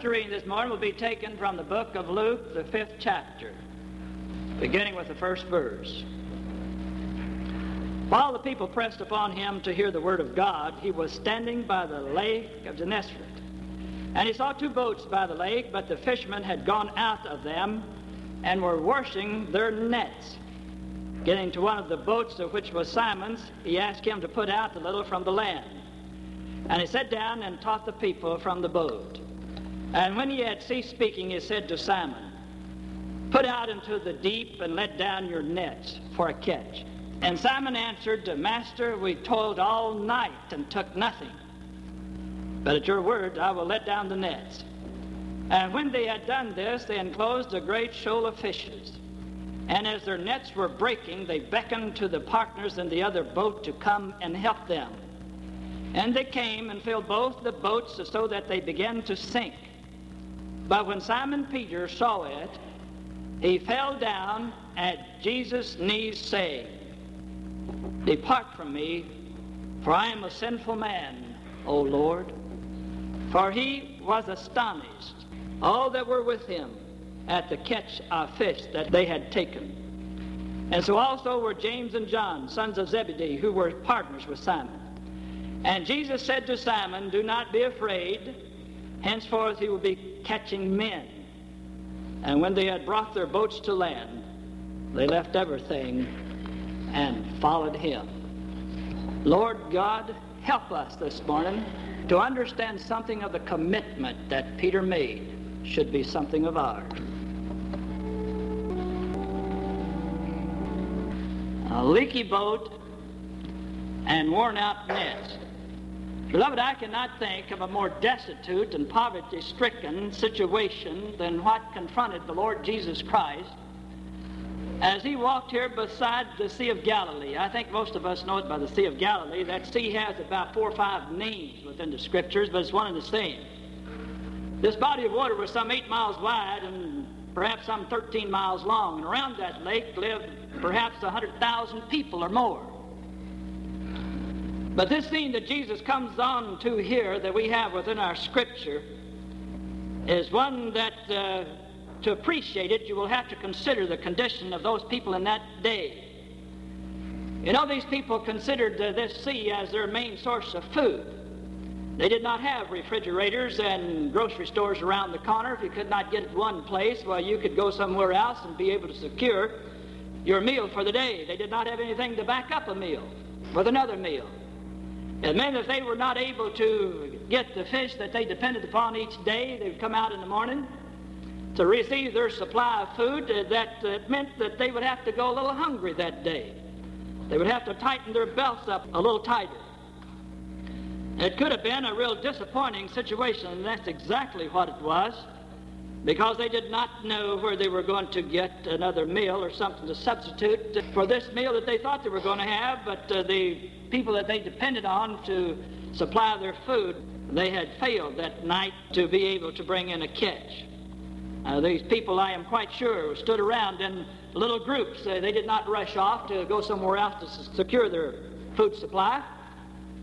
Scripture reading this morning will be taken from the book of Luke, the fifth chapter, beginning with the first verse. While the people pressed upon him to hear the word of God, he was standing by the lake of Gennesaret. And he saw two boats by the lake, but the fishermen had gone out of them and were washing their nets. Getting to one of the boats, of which was Simon's, he asked him to put out a little from the land. And he sat down and taught the people from the boat. And when he had ceased speaking, he said to Simon, Put out into the deep and let down your nets for a catch. And Simon answered, Master, we toiled all night and took nothing. But at your word I will let down the nets. And when they had done this, they enclosed a great shoal of fishes. And as their nets were breaking, they beckoned to the partners in the other boat to come and help them. And they came and filled both the boats so that they began to sink. But when Simon Peter saw it, he fell down at Jesus' knees, saying, Depart from me, for I am a sinful man, O Lord. For he was astonished, all that were with him, at the catch of fish that they had taken. And so also were James and John, sons of Zebedee, who were partners with Simon. And Jesus said to Simon, Do not be afraid. Henceforth he will be catching men. And when they had brought their boats to land, they left everything and followed him. Lord God, help us this morning to understand something of the commitment that Peter made should be something of ours. A leaky boat and worn out nets. Beloved, I cannot think of a more destitute and poverty stricken situation than what confronted the Lord Jesus Christ as he walked here beside the Sea of Galilee. I think most of us know it by the Sea of Galilee. That sea has about four or five names within the scriptures, but it's one and the same. This body of water was some eight miles wide and perhaps some 13 miles long, and around that lake lived perhaps 100,000 people or more. But this scene that Jesus comes on to here that we have within our scripture is one that, uh, to appreciate it, you will have to consider the condition of those people in that day. You know, these people considered uh, this sea as their main source of food. They did not have refrigerators and grocery stores around the corner. If you could not get it one place, well, you could go somewhere else and be able to secure your meal for the day. They did not have anything to back up a meal with another meal. It meant if they were not able to get the fish that they depended upon each day, they would come out in the morning to receive their supply of food. Uh, that uh, meant that they would have to go a little hungry that day. They would have to tighten their belts up a little tighter. It could have been a real disappointing situation, and that's exactly what it was, because they did not know where they were going to get another meal or something to substitute for this meal that they thought they were going to have, but uh, the people that they depended on to supply their food, they had failed that night to be able to bring in a catch. Uh, these people, I am quite sure, stood around in little groups. Uh, they did not rush off to go somewhere else to secure their food supply.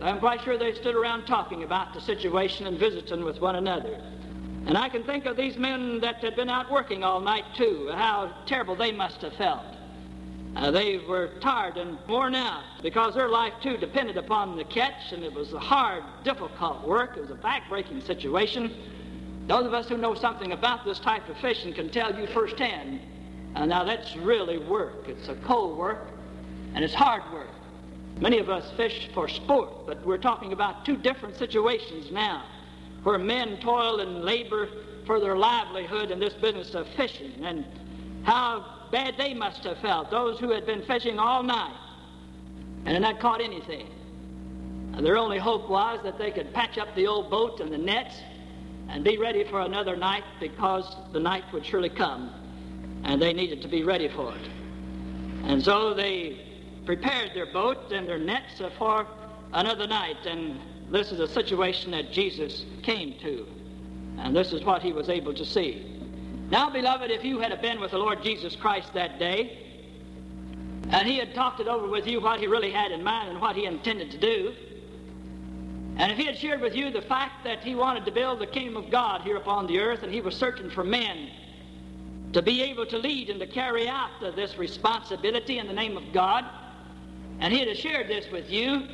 I'm quite sure they stood around talking about the situation and visiting with one another. And I can think of these men that had been out working all night, too, how terrible they must have felt. Uh, they were tired and worn out because their life, too, depended upon the catch, and it was a hard, difficult work. It was a back-breaking situation. Those of us who know something about this type of fishing can tell you firsthand. Uh, now, that's really work. It's a cold work, and it's hard work. Many of us fish for sport, but we're talking about two different situations now where men toil and labor for their livelihood in this business of fishing and how bad they must have felt, those who had been fishing all night and had not caught anything. And their only hope was that they could patch up the old boat and the nets and be ready for another night because the night would surely come and they needed to be ready for it. And so they prepared their boat and their nets for another night, and this is a situation that Jesus came to, and this is what he was able to see. Now, beloved, if you had been with the Lord Jesus Christ that day, and he had talked it over with you what he really had in mind and what he intended to do, and if he had shared with you the fact that he wanted to build the kingdom of God here upon the earth and he was searching for men to be able to lead and to carry out this responsibility in the name of God, and he had shared this with you,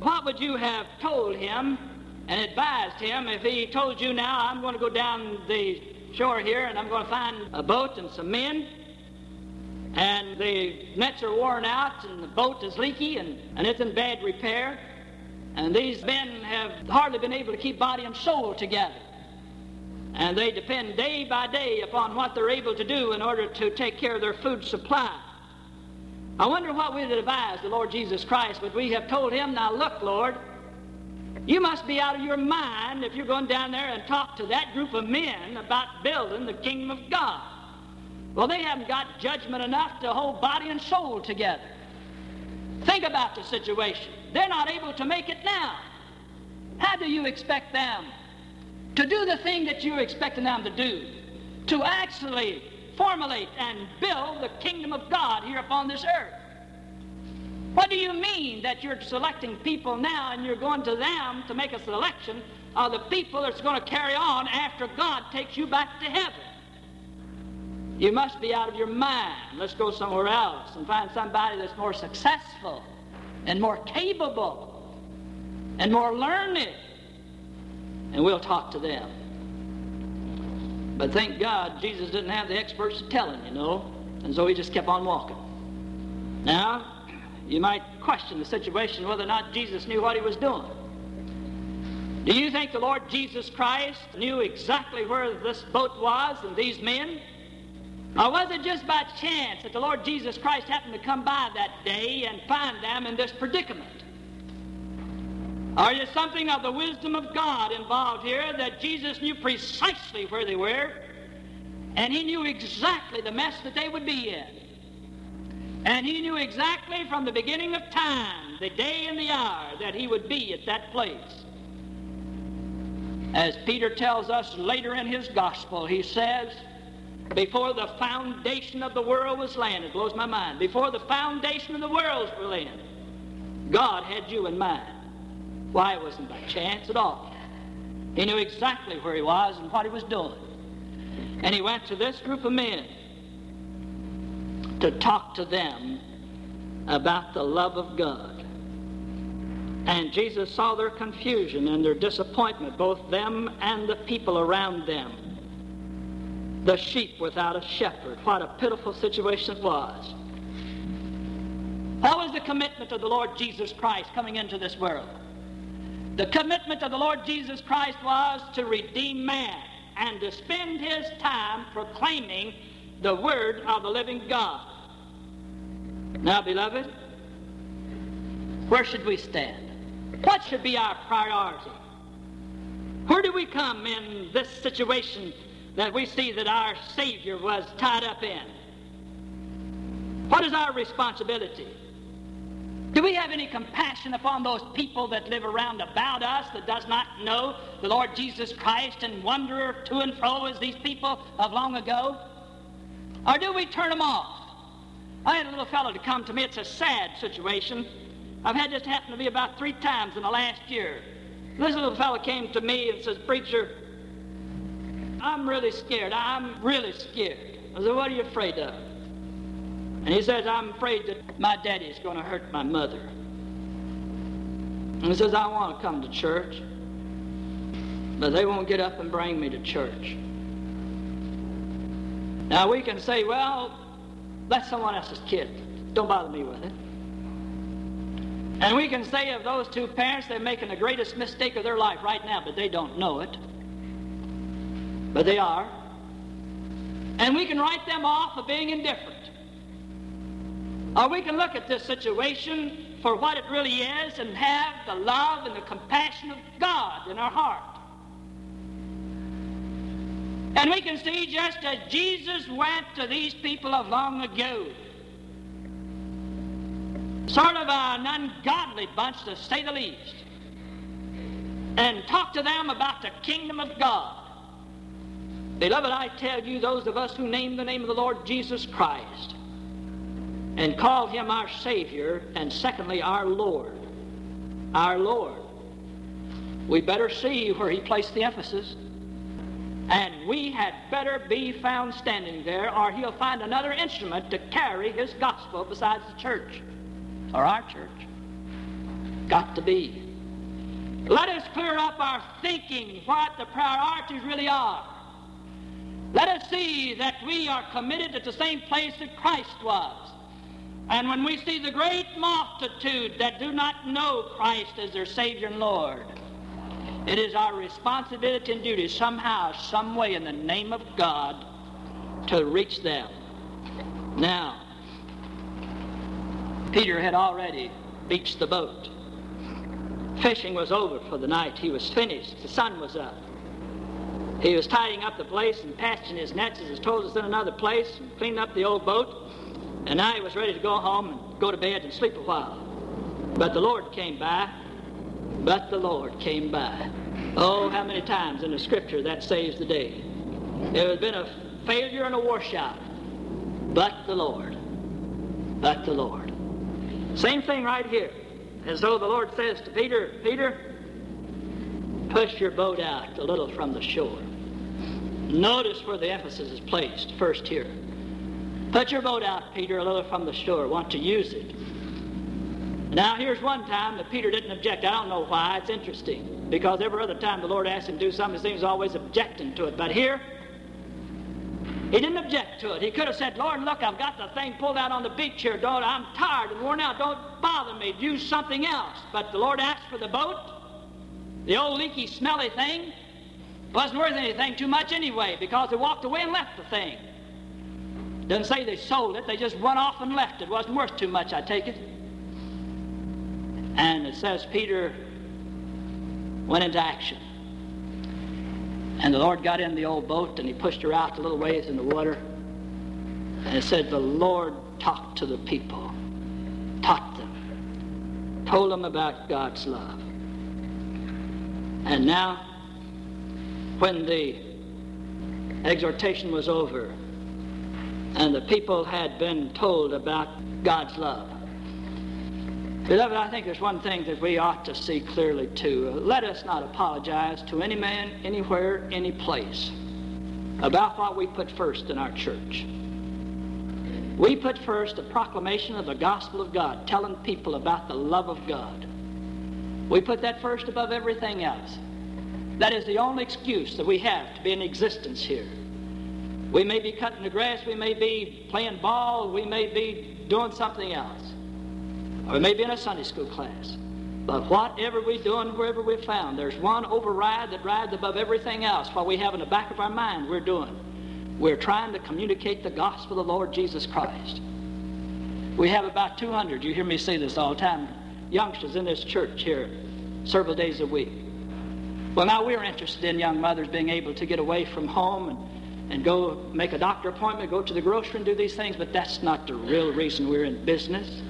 what would you have told him and advised him if he told you now, I'm going to go down the shore here and I'm going to find a boat and some men, and the nets are worn out and the boat is leaky and, and it's in bad repair? And these men have hardly been able to keep body and soul together. And they depend day by day upon what they're able to do in order to take care of their food supply. I wonder what we'd advise the Lord Jesus Christ. But we have told him, Now look, Lord, you must be out of your mind if you're going down there and talk to that group of men about building the kingdom of God. Well, they haven't got judgment enough to hold body and soul together. Think about the situation. They're not able to make it now. How do you expect them to do the thing that you're expecting them to do? To actually formulate and build the kingdom of God here upon this earth. What do you mean that you're selecting people now and you're going to them to make a selection of the people that's going to carry on after God takes you back to heaven? You must be out of your mind. Let's go somewhere else and find somebody that's more successful and more capable and more learned. And we'll talk to them. But thank God Jesus didn't have the experts to tell him, you know. And so he just kept on walking. Now, you might question the situation whether or not Jesus knew what he was doing. Do you think the Lord Jesus Christ knew exactly where this boat was and these men? Or was it just by chance that the Lord Jesus Christ happened to come by that day and find them in this predicament? Are there something of the wisdom of God involved here that Jesus knew precisely where they were and he knew exactly the mess that they would be in? And he knew exactly from the beginning of time, the day and the hour, that he would be at that place. As Peter tells us later in his gospel, he says, before the foundation of the world was laid. It blows my mind. Before the foundation of the world was laid, God had you in mind. Why, it wasn't by chance at all. He knew exactly where he was and what he was doing. And he went to this group of men to talk to them about the love of God. And Jesus saw their confusion and their disappointment, both them and the people around them the sheep without a shepherd. What a pitiful situation it was. What was the commitment of the Lord Jesus Christ coming into this world? The commitment of the Lord Jesus Christ was to redeem man and to spend his time proclaiming the word of the living God. Now, beloved, where should we stand? What should be our priority? Where do we come in this situation that we see that our Savior was tied up in. What is our responsibility? Do we have any compassion upon those people that live around about us that does not know the Lord Jesus Christ and wander to and fro as these people of long ago? Or do we turn them off? I had a little fellow to come to me. It's a sad situation. I've had this happen to me about three times in the last year. This little fellow came to me and says, Preacher, I'm really scared. I'm really scared. I said, What are you afraid of? And he says, I'm afraid that my daddy's going to hurt my mother. And he says, I want to come to church, but they won't get up and bring me to church. Now we can say, well, that's someone else's kid. Don't bother me with it. And we can say of those two parents, they're making the greatest mistake of their life right now, but they don't know it but they are. And we can write them off of being indifferent. Or we can look at this situation for what it really is and have the love and the compassion of God in our heart. And we can see just as Jesus went to these people of long ago, sort of an ungodly bunch to say the least, and talked to them about the kingdom of God. Beloved, I tell you, those of us who name the name of the Lord Jesus Christ and call him our Savior, and secondly, our Lord, our Lord, we better see where he placed the emphasis. And we had better be found standing there, or he'll find another instrument to carry his gospel besides the church, or our church. Got to be. Let us clear up our thinking what the priorities really are. Let us see that we are committed at the same place that Christ was. And when we see the great multitude that do not know Christ as their Savior and Lord, it is our responsibility and duty somehow, some way, in the name of God, to reach them. Now, Peter had already beached the boat. Fishing was over for the night. He was finished. The sun was up. He was tidying up the place and patching his nets, as he told us in another place, and cleaning up the old boat. And I was ready to go home and go to bed and sleep a while. But the Lord came by but the Lord came by. Oh, how many times in the scripture that saves the day. There has been a failure and a washout. But the Lord. But the Lord. Same thing right here. As though the Lord says to Peter, Peter, push your boat out a little from the shore. Notice where the emphasis is placed first here. Put your boat out, Peter, a little from the shore. Want to use it. Now, here's one time that Peter didn't object. I don't know why. It's interesting. Because every other time the Lord asked him to do something, he seems always objecting to it. But here, he didn't object to it. He could have said, Lord, look, I've got the thing pulled out on the beach here. Don't, I'm tired and worn out. Don't bother me. Do something else. But the Lord asked for the boat, the old leaky, smelly thing. Wasn't worth anything too much anyway because they walked away and left the thing. Doesn't say they sold it. They just went off and left it. Wasn't worth too much, I take it. And it says Peter went into action. And the Lord got in the old boat and he pushed her out a little ways in the water. And it said, The Lord talked to the people, taught them, told them about God's love. And now, when the exhortation was over and the people had been told about God's love, Beloved, I think there's one thing that we ought to see clearly too. Let us not apologize to any man, anywhere, any place about what we put first in our church. We put first the proclamation of the gospel of God, telling people about the love of God. We put that first above everything else. That is the only excuse that we have to be in existence here. We may be cutting the grass, we may be playing ball, we may be doing something else or maybe in a Sunday school class. But whatever we're doing, wherever we're found, there's one override that rides above everything else. What we have in the back of our mind, we're doing. We're trying to communicate the gospel of the Lord Jesus Christ. We have about 200, you hear me say this all the time, youngsters in this church here several days a week. Well, now we're interested in young mothers being able to get away from home and, and go make a doctor appointment, go to the grocery and do these things, but that's not the real reason we're in business.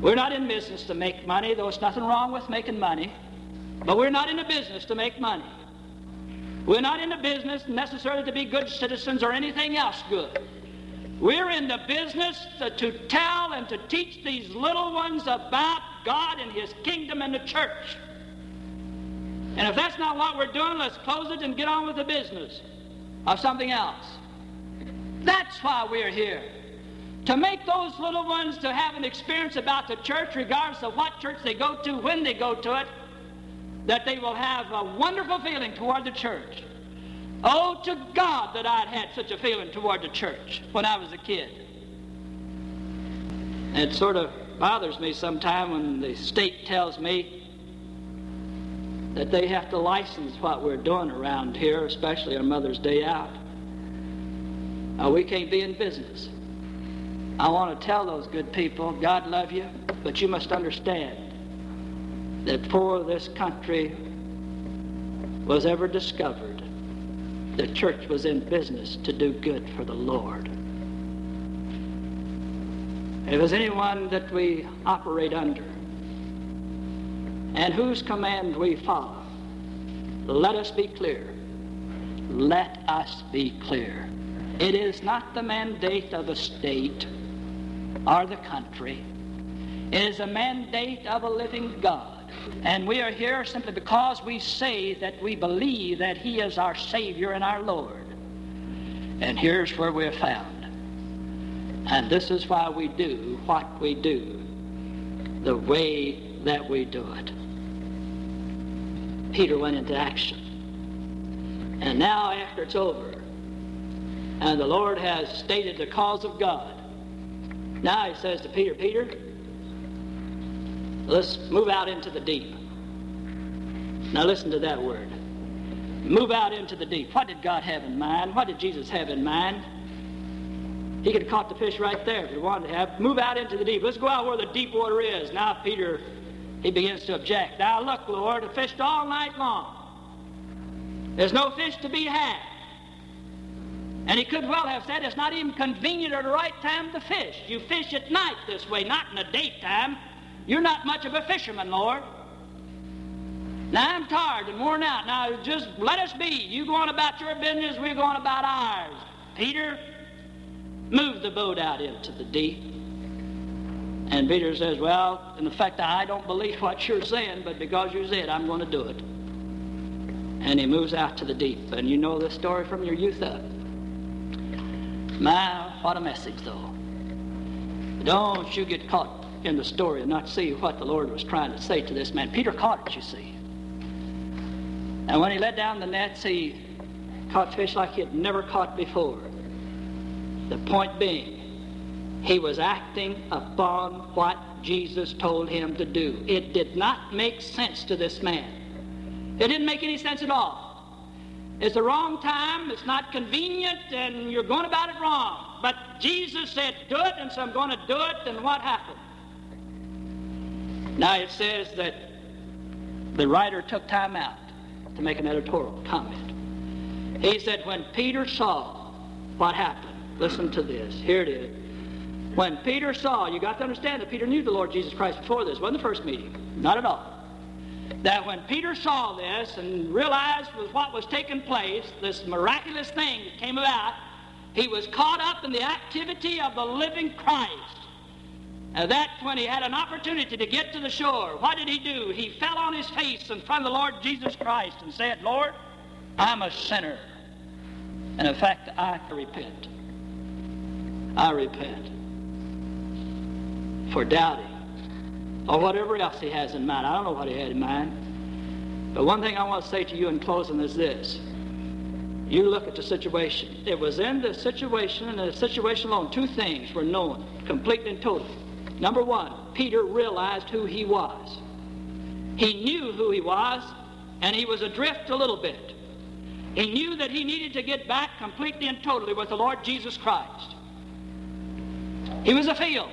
We're not in business to make money, though it's nothing wrong with making money. But we're not in the business to make money. We're not in the business necessarily to be good citizens or anything else good. We're in the business to, to tell and to teach these little ones about God and His kingdom and the church. And if that's not what we're doing, let's close it and get on with the business of something else. That's why we're here to make those little ones to have an experience about the church, regardless of what church they go to, when they go to it, that they will have a wonderful feeling toward the church. Oh, to God that I'd had such a feeling toward the church when I was a kid. It sort of bothers me sometimes when the state tells me that they have to license what we're doing around here, especially on Mother's Day out. Now, we can't be in business. I want to tell those good people, God love you, but you must understand that before this country was ever discovered, the church was in business to do good for the Lord. If there's anyone that we operate under and whose command we follow, let us be clear. Let us be clear. It is not the mandate of a state or the country. It is a mandate of a living God. And we are here simply because we say that we believe that He is our Savior and our Lord. And here's where we're found. And this is why we do what we do, the way that we do it. Peter went into action. And now, after it's over, and the Lord has stated the cause of God, now he says to Peter, Peter, let's move out into the deep. Now listen to that word. Move out into the deep. What did God have in mind? What did Jesus have in mind? He could have caught the fish right there if he wanted to have. Move out into the deep. Let's go out where the deep water is. Now Peter, he begins to object. Now look, Lord, I fished all night long. There's no fish to be had. And he could well have said, it's not even convenient or the right time to fish. You fish at night this way, not in the daytime. You're not much of a fisherman, Lord. Now I'm tired and worn out. Now just let us be. You go on about your business, we're going about ours. Peter, move the boat out into the deep. And Peter says, Well, in fact, I don't believe what you're saying, but because you said, I'm going to do it. And he moves out to the deep. And you know this story from your youth up. My, what a message, though. Don't you get caught in the story and not see what the Lord was trying to say to this man. Peter caught it, you see. And when he let down the nets, he caught fish like he had never caught before. The point being, he was acting upon what Jesus told him to do. It did not make sense to this man. It didn't make any sense at all. It's the wrong time, it's not convenient, and you're going about it wrong. But Jesus said, do it, and so I'm going to do it, and what happened? Now it says that the writer took time out to make an editorial comment. He said, when Peter saw what happened, listen to this, here it is. When Peter saw, you got to understand that Peter knew the Lord Jesus Christ before this, wasn't the first meeting, not at all that when Peter saw this and realized what was taking place, this miraculous thing that came about, he was caught up in the activity of the living Christ. And that when he had an opportunity to get to the shore, what did he do? He fell on his face in front of the Lord Jesus Christ and said, Lord, I'm a sinner. And in fact, I repent. I repent for doubting or whatever else he has in mind. I don't know what he had in mind. But one thing I want to say to you in closing is this. You look at the situation. It was in the situation and the situation alone, two things were known completely and totally. Number one, Peter realized who he was. He knew who he was, and he was adrift a little bit. He knew that he needed to get back completely and totally with the Lord Jesus Christ. He was afield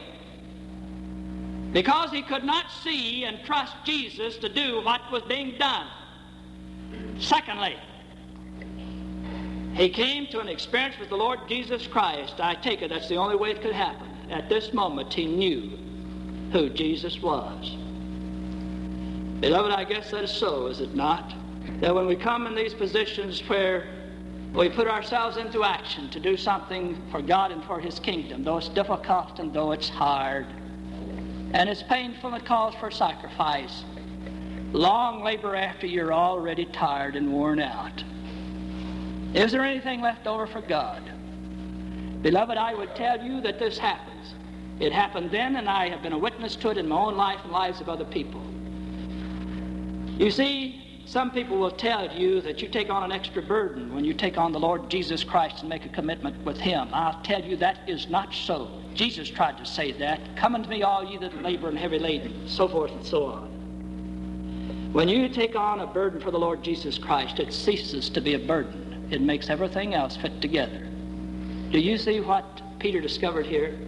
because he could not see and trust Jesus to do what was being done. Secondly, he came to an experience with the Lord Jesus Christ. I take it that's the only way it could happen. At this moment, he knew who Jesus was. Beloved, I guess that is so, is it not? That when we come in these positions where we put ourselves into action to do something for God and for His kingdom, though it's difficult and though it's hard, and it's painful and calls for sacrifice. Long labor after you're already tired and worn out. Is there anything left over for God? Beloved, I would tell you that this happens. It happened then, and I have been a witness to it in my own life and lives of other people. You see, some people will tell you that you take on an extra burden when you take on the Lord Jesus Christ and make a commitment with Him. I'll tell you that is not so. Jesus tried to say that. Come unto me, all ye that labor and heavy laden, so forth and so on. When you take on a burden for the Lord Jesus Christ, it ceases to be a burden. It makes everything else fit together. Do you see what Peter discovered here?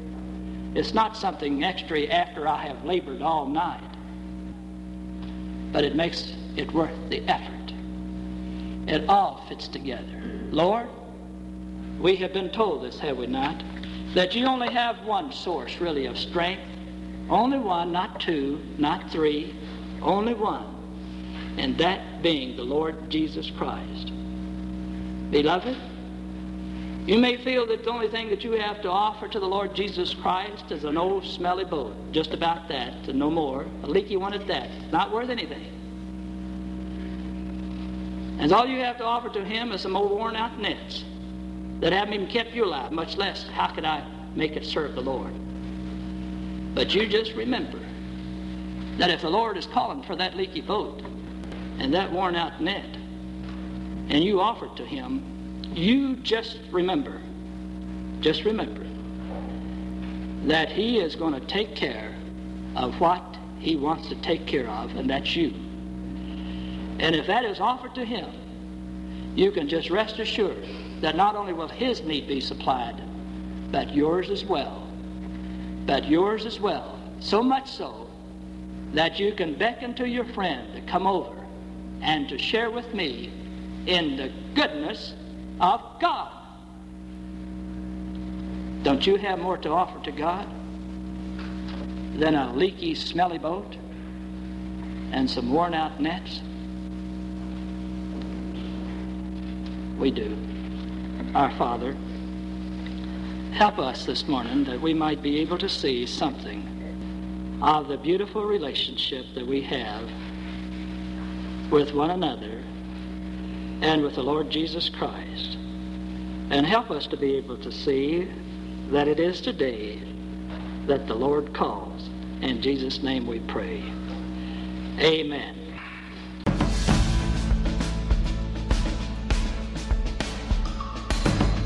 It's not something extra after I have labored all night, but it makes it worth the effort. It all fits together. Lord, we have been told this, have we not? That you only have one source, really, of strength. Only one, not two, not three, only one. And that being the Lord Jesus Christ. Beloved, you may feel that the only thing that you have to offer to the Lord Jesus Christ is an old smelly boat, just about that, and no more, a leaky one at that, not worth anything. And all you have to offer to Him is some old worn out nets that haven't even kept you alive, much less how could I make it serve the Lord. But you just remember that if the Lord is calling for that leaky boat and that worn out net, and you offer it to Him, you just remember, just remember that He is going to take care of what He wants to take care of, and that's you. And if that is offered to Him, you can just rest assured that not only will His need be supplied, but yours as well. But yours as well. So much so that you can beckon to your friend to come over and to share with me in the goodness of God. Don't you have more to offer to God than a leaky, smelly boat and some worn out nets? We do. Our Father, help us this morning that we might be able to see something of the beautiful relationship that we have with one another and with the Lord Jesus Christ. And help us to be able to see that it is today that the Lord calls. In Jesus' name we pray. Amen.